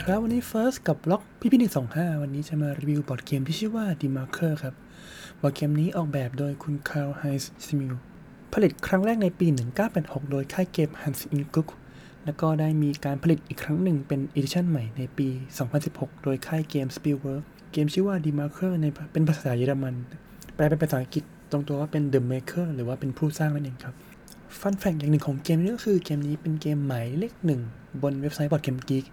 ดีครับ วันนี้ First กับบล็อกพี่พี่หนึ่งสองห้าวันนี้จะมารีวิวบอร์ดเกมที่ชื่อว่า d e m a r k e r ครับ บอร์ดเกมนี้ออกแบบโดยคุณ Karl-Heinz Schmiel ผลิตครั้งแรกในปี 1986 โดยค่ายเกม Hans i n g l u k แล้วก็ได้มีการผลิตอีกครั้งหนึ่งเป็น edition ใหม่ในปี 2016 โดยค่ายเกม Spielworxx เกมชื่อว่า d e m a r k e r ในเป็นภาษาเยอรมัน แปลเป็นภาษาอังกฤษตรงตัวว่าเป็น The Maker หรือว่าเป็นผู้สร้างนั่นเองครับ fun fact อย่างหนึ่งของเกมนี้ก็คือเกมนี้เป็นเกมหมายเลขหนึ่งบนเว็บไซต์บอร์ดเกมกีก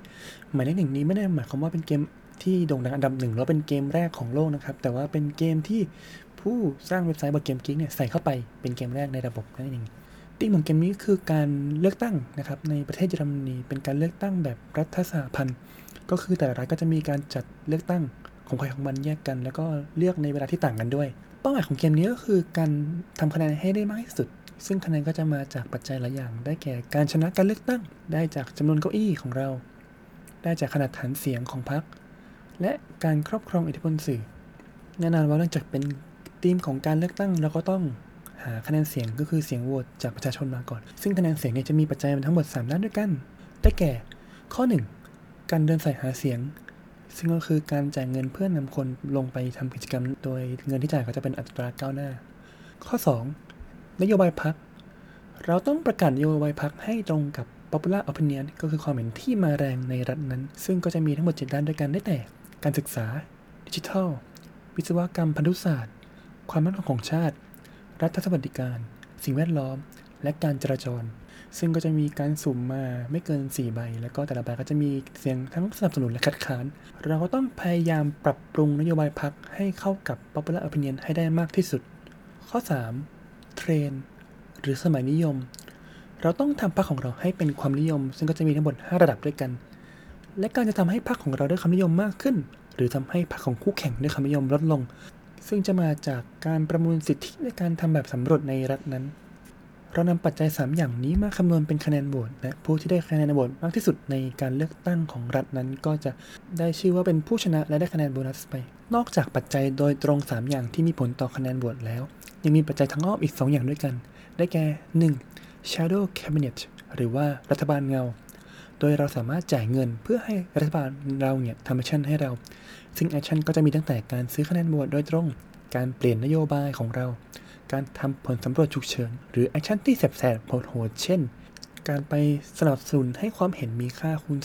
หมายเลขหนึ่งนี้ไม่ได้หมายความว่าเป็นเกมที่โด่งดังอันดับหนึ่งแล้วเป็นเกมแรกของโลกนะครับ แต่ว่าเป็นเกมที่ผู้สร้างเว็บไซต์บอร์ดเกมกีกเนี่ยใส่เข้าไปเป็นเกมแรกในระบบนั่นเองธีมของเกมนี้คือการเลือกตั้งนะครับในประเทศเยอรมนีเป็นการเลือกตั้งแบบรัฐสหพันธ์ ก็คือแต่ละรัฐก็จะมีการจัดเลือกตั้งของใครของมันแยกกัน แล้วก็เลือกในเวลาที่ต่างกันด้วย เป้าหมายของเกมนี้ก็คือการทำคะแนนให้ได้มากที่สุด ซึ่งคะแนนก็จะมาจากปัจจัยหลายอย่าง ได้แก่การชนะการเลือกตั้ง ได้จากจำนวนเก้าอี้ของเรา ได้จากขนาดฐานเสียงของพรรค และการครอบครองอิทธิพลสื่อ แน่นอนว่าเนื่องจากเป็นธีมของการเลือกตั้งเราก็ต้องหาคะแนนเสียงก็คือเสียงโหวตจากประชาชนมาก่อน ซึ่งคะแนนเสียงเนี่ยจะมีปัจจัยทั้งหมด 3 ด้านด้วยกัน ได้แก่ ข้อ 1 การเดินสายหาเสียง ซึ่งก็คือการจ่ายเงินเพื่อนำคนลงไปทำกิจกรรม โดยเงินที่จ่ายก็จะเป็นอัตราก้าวหน้า ข้อ 2 นโยบายพรรคเราต้องประกาศนโยบายพรรคให้ตรงกับ popular opinion ก็คือความเห็นที่มาแรงในรัฐนั้น ซึ่งก็จะมีทั้งหมด7ด้านด้วยกันได้แต่การศึกษา ดิจิทัล วิศวกรรมพันธุศาสตร์ ความมั่นคงของชาติ รัฐสวัสดิการ สิ่งแวดล้อม และการจราจร ซึ่งก็จะมีการสุ่มมาไม่เกิน 4 ใบ แล้วก็แต่ละใบก็จะมีเสียงทั้งสนับสนุนและคัดค้าน เราก็ต้องพยายามปรับปรุงนโยบายพรรคให้เข้ากับ popular opinion ให้ได้มากที่สุด ข้อ 3. เทรนหรือสมัยนิยม เราต้องทำพรรคของเราให้เป็นความนิยม ซึ่งก็จะมีทั้งหมด5ระดับด้วยกัน และการจะทำให้พรรคของเราได้ความนิยมมากขึ้น หรือทำให้พรรคของคู่แข่งได้ความนิยมลดลง ซึ่งจะมาจากการประมูลสิทธิในการทำแบบสำรวจในรัฐนั้น เรานำปัจจัย 3 อย่างนี้มาคำนวณเป็นคะแนนโหวตและผู้ที่ได้คะแนนโหวตมากที่สุดในการเลือกตั้งของรัฐนั้น ก็จะได้ชื่อว่าเป็นผู้ชนะและได้คะแนนโบนัสไป นอกจากปัจจัยโดยตรง 3 อย่างที่มีผลต่อคะแนนโหวตแล้ว ยังมีปัจจัยทางอ้อมอีก 2 อย่างด้วยกัน ได้แก่ 1. Shadow Cabinet หรือว่ารัฐบาลเงา โดยเราสามารถจ่ายเงินเพื่อให้รัฐบาลเราเนี่ยทำ action ให้เรา ซึ่ง action ก็จะมีตั้งแต่การซื้อคะแนนโหวตโดยตรง การเปลี่ยนนโยบายของเรา การทำผลสำรวจฉุกเฉิน หรือ action ที่แสบๆโหดๆเช่น การไปสนับสนุนให้ความเห็นมีค่าคูณ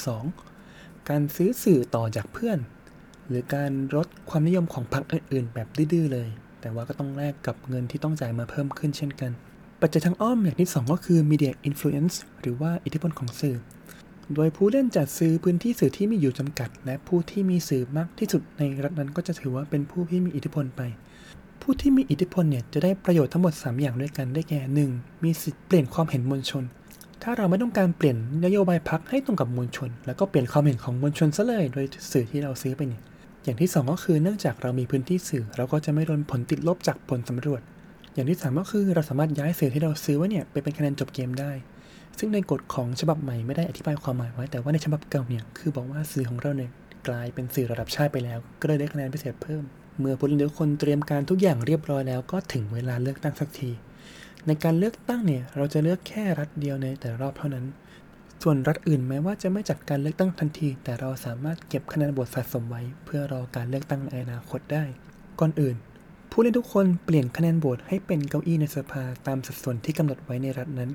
2 การซื้อสื่อต่อจากเพื่อน หรือการลดความนิยมของพรรคอื่นๆ แบบดื้อๆเลย แต่ว่าก็ต้องแลกกับเงินที่ต้องจ่ายมาเพิ่มขึ้นเช่นกัน ปัจจัยทางอ้อมอย่างที่ 2 ก็คือ media influence หรือว่าอิทธิพลของสื่อ โดยผู้เล่นจัดซื้อพื้นที่สื่อที่มีอยู่จำกัด และผู้ที่มีสื่อมากที่สุดในรัฐนั้นก็จะถือว่าเป็นผู้ที่มีอิทธิพลไป ผู้ที่มีอิทธิพลเนี่ยจะได้ประโยชน์ทั้งหมด 3 อย่างด้วยกันได้แก่ 1. มีสิทธิ์เปลี่ยนความเห็นมวลชนถ้าเราไม่ต้องการเปลี่ยนนโยบายพรรคให้ตรงกับมวลชน แล้วก็เปลี่ยนความเห็นของมวลชนซะเลย โดยสื่อที่เราซื้อไปเนี่ย อย่างที่ 2 ก็คือเนื่องจากเรามีพื้นที่สื่อ เราก็จะไม่โดนผลติดลบจากผลสำรวจ อย่างที่ 3 ก็คือเราสามารถย้ายสื่อที่เราซื้อไว้เนี่ยไปเป็นคะแนนจบเกมได้ ซึ่งในกฎของฉบับใหม่ไม่ได้อธิบายความหมายไว้ แต่ว่าในฉบับเก่าเนี่ยคือบอกว่าสื่อของเราเนี่ยกลายเป็นสื่อระดับชาติไปแล้ว ก็เลยได้คะแนนพิเศษเพิ่ม เมื่อผู้เล่นทุกคนเตรียมการทุกอย่างเรียบร้อยแล้ว ก็ถึงเวลาเลือกตั้งสักที ในการเลือกตั้งเนี่ยเราจะเลือกแค่รัฐเดียวในแต่รอบเท่านั้น ส่วนรัฐอื่นแม้ว่าจะไม่จัดการเลือกตั้งทันที แต่เราสามารถเก็บคะแนนโหวตสะสมไว้ เพื่อรอการเลือกตั้งในอนาคตได้ ก่อนอื่น ผู้เล่นทุกคนเปลี่ยนคะแนนโหวตให้เป็นเก้าอี้ในสภาตามสัดส่วนที่กำหนดไว้ในรัฐนั้น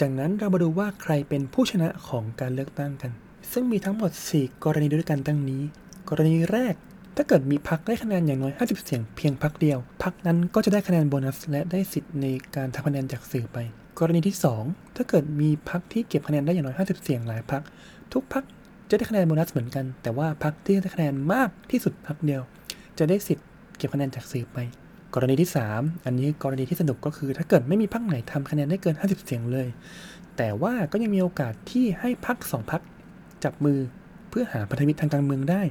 จากนั้นเรามาดูว่าใครเป็นผู้ชนะของการเลือกตั้งกัน ซึ่งมีทั้งหมด 4 กรณีด้วยกันดังนี้ กรณีแรกถ้าเกิดมีพรรคได้คะแนนอย่างน้อย 50 เสียงเพียงพรรคเดียวพรรคนั้นก็จะได้คะแนนโบนัส และได้สิทธิ์ในการทำคะแนนจากสื่อไป กรณีที่ 2 ถ้าเกิดมีพรรคที่เก็บคะแนนได้อย่างน้อย 50 เสียงหลายพรรคทุกพรรคจะได้คะแนนโบนัสเหมือนกัน แต่ว่าพรรคที่ได้คะแนนมากที่สุดพรรคเดียว จะได้สิทธิ์เก็บคะแนนจากสื่อไป กรณีที่ 3 อันนี้กรณีที่สนุกก็คือ ถ้าเกิดไม่มีพรรคไหนทำคะแนนได้เกิน 50 เสียงเลย แต่ว่าก็ยังมีโอกาสที่ให้พรรคสองพรรคจับมือเพื่อหาพันธมิตรทางการเมืองได้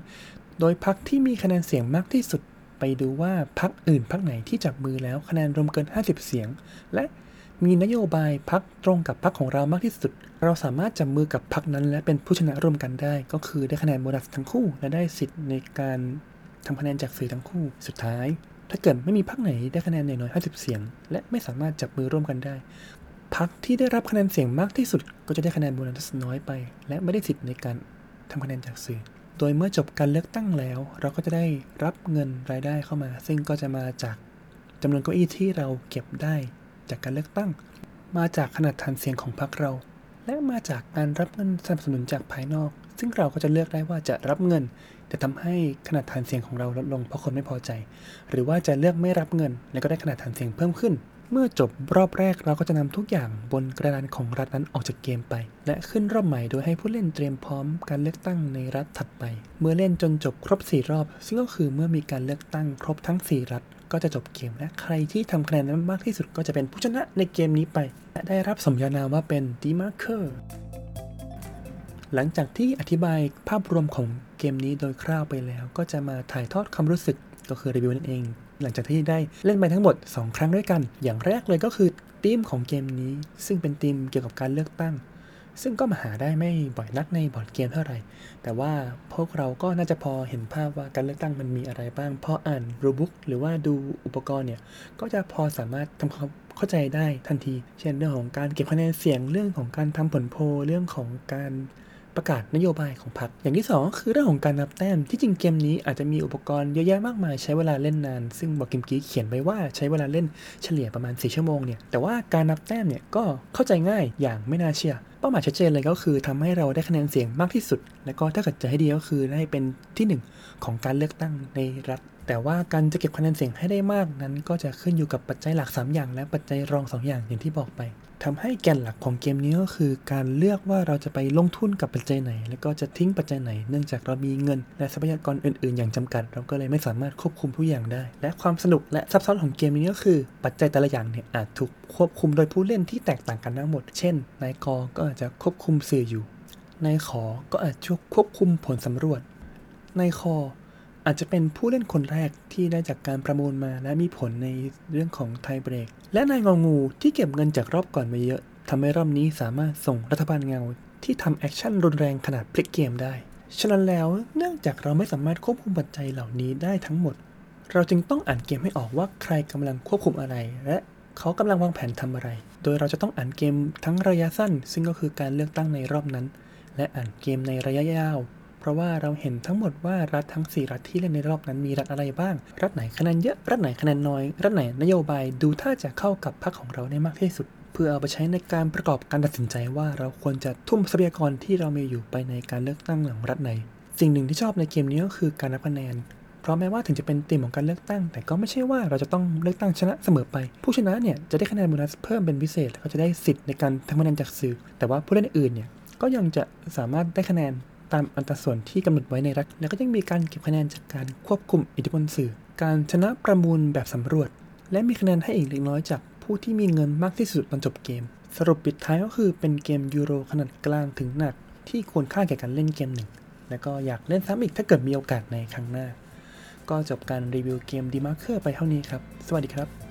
โดยพรรคที่มีคะแนนเสียงมากที่สุดไปดูว่าพรรคอื่นพรรคไหนที่จับมือแล้วคะแนนรวมเกิน 50 เสียง และ มีนโยบายพรรคตรงกับพรรคของเรามากที่สุด เราสามารถจับมือกับพรรคนั้น และเป็นผู้ชนะร่วมกันได้ ก็คือได้คะแนนโบนัสทั้งคู่ และได้สิทธิ์ในการทำคะแนนจากสื่อทั้งคู่ สุดท้าย ถ้าเกิดไม่มีพรรคไหนได้คะแนนอย่างน้อย50 เสียง และไม่สามารถจับมือร่วมกันได้พรรคที่ได้รับคะแนนเสียงมากที่สุด ก็จะได้คะแนนโบนัสน้อยไป และไม่ได้สิทธิ์ในการทำคะแนนจากสื่อ โดยเมื่อจบการเลือกตั้งแล้ว เราก็จะได้รับเงินรายได้เข้ามา ซึ่งก็จะมาจากจำนวนเก้าอี้ที่เราเก็บได้ จากการเลือกตั้ง มาจากขนาดฐานเสียงของพรรคเรา และมาจากการรับเงินสนับสนุนจากภายนอก ซึ่งเราก็จะเลือกได้ว่าจะรับเงิน แต่ทำให้ขนาดฐานเสียงของเราลดลงเพราะคนไม่พอใจ หรือว่าจะเลือกไม่รับเงิน แล้วก็ได้ขนาดฐานเสียงเพิ่มขึ้น เมื่อจบรอบแรกเราก็จะนำทุกอย่างบนกระดานของรัฐนั้นออกจากเกมไป และขึ้นรอบใหม่โดยให้ผู้เล่นเตรียมพร้อมการเลือกตั้งในรัฐถัดไป เมื่อเล่นจนจบครบ 4 รอบ ซึ่งก็คือเมื่อมีการเลือกตั้งครบทั้ง 4 รัฐ ก็จะจบเกมและใครที่ทำคะแนนนั้มากที่สุดก็จะเป็นผู้ชนะในเกมนี้ไป และได้รับสมญานามว่าเป็นดีมาร์เคอร์หลังจากที่อธิบายภาพรวมของเกมนี้โดยคร่าวไปแล้ว ก็จะมาถ่ายทอดความรู้สึกก็คือรีวิวนั่นเอง หลังจากที่ได้เล่นไปทั้งหมด 2 ครั้งด้วยกัน อย่างแรกเลยก็คือธีมของเกมนี้ ซึ่งเป็นธีมเกี่ยวกับการเลือกตั้ง ซึ่งก็มาหาได้ไม่บ่อยนักในบอร์ดเกมเท่าไหร่ แต่ว่าพวกเราก็น่าจะพอเห็นภาพว่าการเลือกตั้งมันมีอะไรบ้าง พออ่านรูบุ๊กหรือว่าดูอุปกรณ์เนี่ย ก็จะพอสามารถทำความเข้าใจได้ทันที เช่นเรื่องของการเก็บคะแนนเสียง เรื่องของการทำผลโพล เรื่องของการ ประกาศนโยบายของพรรคอย่างที่สองก็คือเรื่องของการนับแต้มที่จริงเกมนี้อาจจะมีอุปกรณ์เยอะแยะมากมายใช้เวลาเล่นนาน ซึ่งบอกเกมกี้เขียนไว้ว่าใช้เวลาเล่นเฉลี่ยประมาณ 4 ชั่วโมงเนี่ยแต่ว่าการนับแต้มเนี่ยก็เข้าใจง่ายอย่างไม่น่าเชื่อเป้าหมายชัดเจนเลยก็คือทำให้เราได้คะแนนเสียงมากที่สุด และก็ถ้าเกิดจะให้ดีก็คือได้เป็นที่หนึ่งของการเลือกตั้งในรัฐ แต่ว่าการจะเก็บคะแนนเสียงให้ได้มากนั้น ก็จะขึ้นอยู่กับปัจจัยหลัก 3 อย่าง และปัจจัยรอง 2 อย่างอย่างที่บอกไป ทำให้แกนหลักของเกมนี้ก็คือการเลือกว่าเราจะไปลงทุนกับปัจจัยไหน แล้วก็จะทิ้งปัจจัยไหน เนื่องจากเรามีเงิน และทรัพยากรอื่น ๆ อย่างจำกัด เราก็เลยไม่สามารถควบคุมทุกอย่างได้ และความสนุกและซับซ้อนของเกมนี้ก็คือ ปัจจัยแต่ละอย่างเนี่ยอาจถูกควบคุมโดยผู้เล่นที่แตกต่างกันทั้งหมด เช่น นายกก็อาจจะควบคุมสื่ออยู่ นายขอก็อาจจะควบคุมผลสำรวจ นายคอ อาจจะเป็นผู้เล่นคนแรกที่ได้จากการประมูลมาและมีผลในเรื่องของ tie break และนายงองูที่เก็บเงินจากรอบก่อนมาเยอะทำให้รอบนี้สามารถส่งรัฐบาลเงา ที่ทำ action รุนแรงขนาดพลิกเกมได้ ฉะนั้นแล้วเนื่องจากเราไม่สามารถควบคุมปัจจัยเหล่านี้ได้ทั้งหมด เราจึงต้องอ่านเกมให้ออกว่าใครกำลังควบคุมอะไร และเขากำลังวางแผนทำอะไร โดยเราจะต้องอ่านเกมทั้งระยะสั้น ซึ่งก็คือการเลือกตั้งในรอบนั้น และอ่านเกมในระยะยาว เพราะว่าเราเห็นทั้งหมดว่ารัฐทั้ง 4 รัฐที่เล่นในรอบนั้นมีรัฐอะไรบ้าง รัฐไหนคะแนนเยอะ รัฐไหนคะแนนน้อย รัฐไหนนโยบายดูท่าจะเข้ากับพรรคของเราได้มากที่สุด เพื่อเอาไปใช้ในการประกอบการตัดสินใจว่าเราควรจะทุ่มทรัพยากรที่เรามีอยู่ไปในการเลือกตั้งของรัฐไหน สิ่งหนึ่งที่ชอบในเกมนี้ก็คือการนับคะแนนเพราะแม้ว่าถึงจะเป็นธีมของการเลือกตั้ง แต่ก็ไม่ใช่ว่าเราจะต้องเลือกตั้งชนะเสมอไป ผู้ชนะเนี่ยจะได้คะแนนโบนัสเพิ่มเป็นพิเศษแล้วก็จะได้สิทธิ์ในการทำคะแนนจากสื่อ แต่ว่าผู้เล่นอื่นเนี่ยก็ยังจะสามารถได้คะแนน ตามอัตราส่วนที่กำหนดไว้ในรัฐ แล้วก็ยังมีการเก็บคะแนนจากการควบคุมอิทธิพลสื่อ การชนะประมูลแบบสำรวจ และมีคะแนนให้อีกเล็กน้อยจากผู้ที่มีเงินมากที่สุดตอนจบเกม สรุปปิดท้ายก็คือเป็นเกมยูโรขนาดกลางถึงหนัก ที่ควรค่าแก่การเล่นเกมหนึ่ง แล้วก็อยากเล่นซ้ำอีกถ้าเกิดมีโอกาสในครั้งหน้า ก็จบการรีวิวเกม d ีมาร์เคอร์ไปเท่านี้ครับ สวัสดีครับ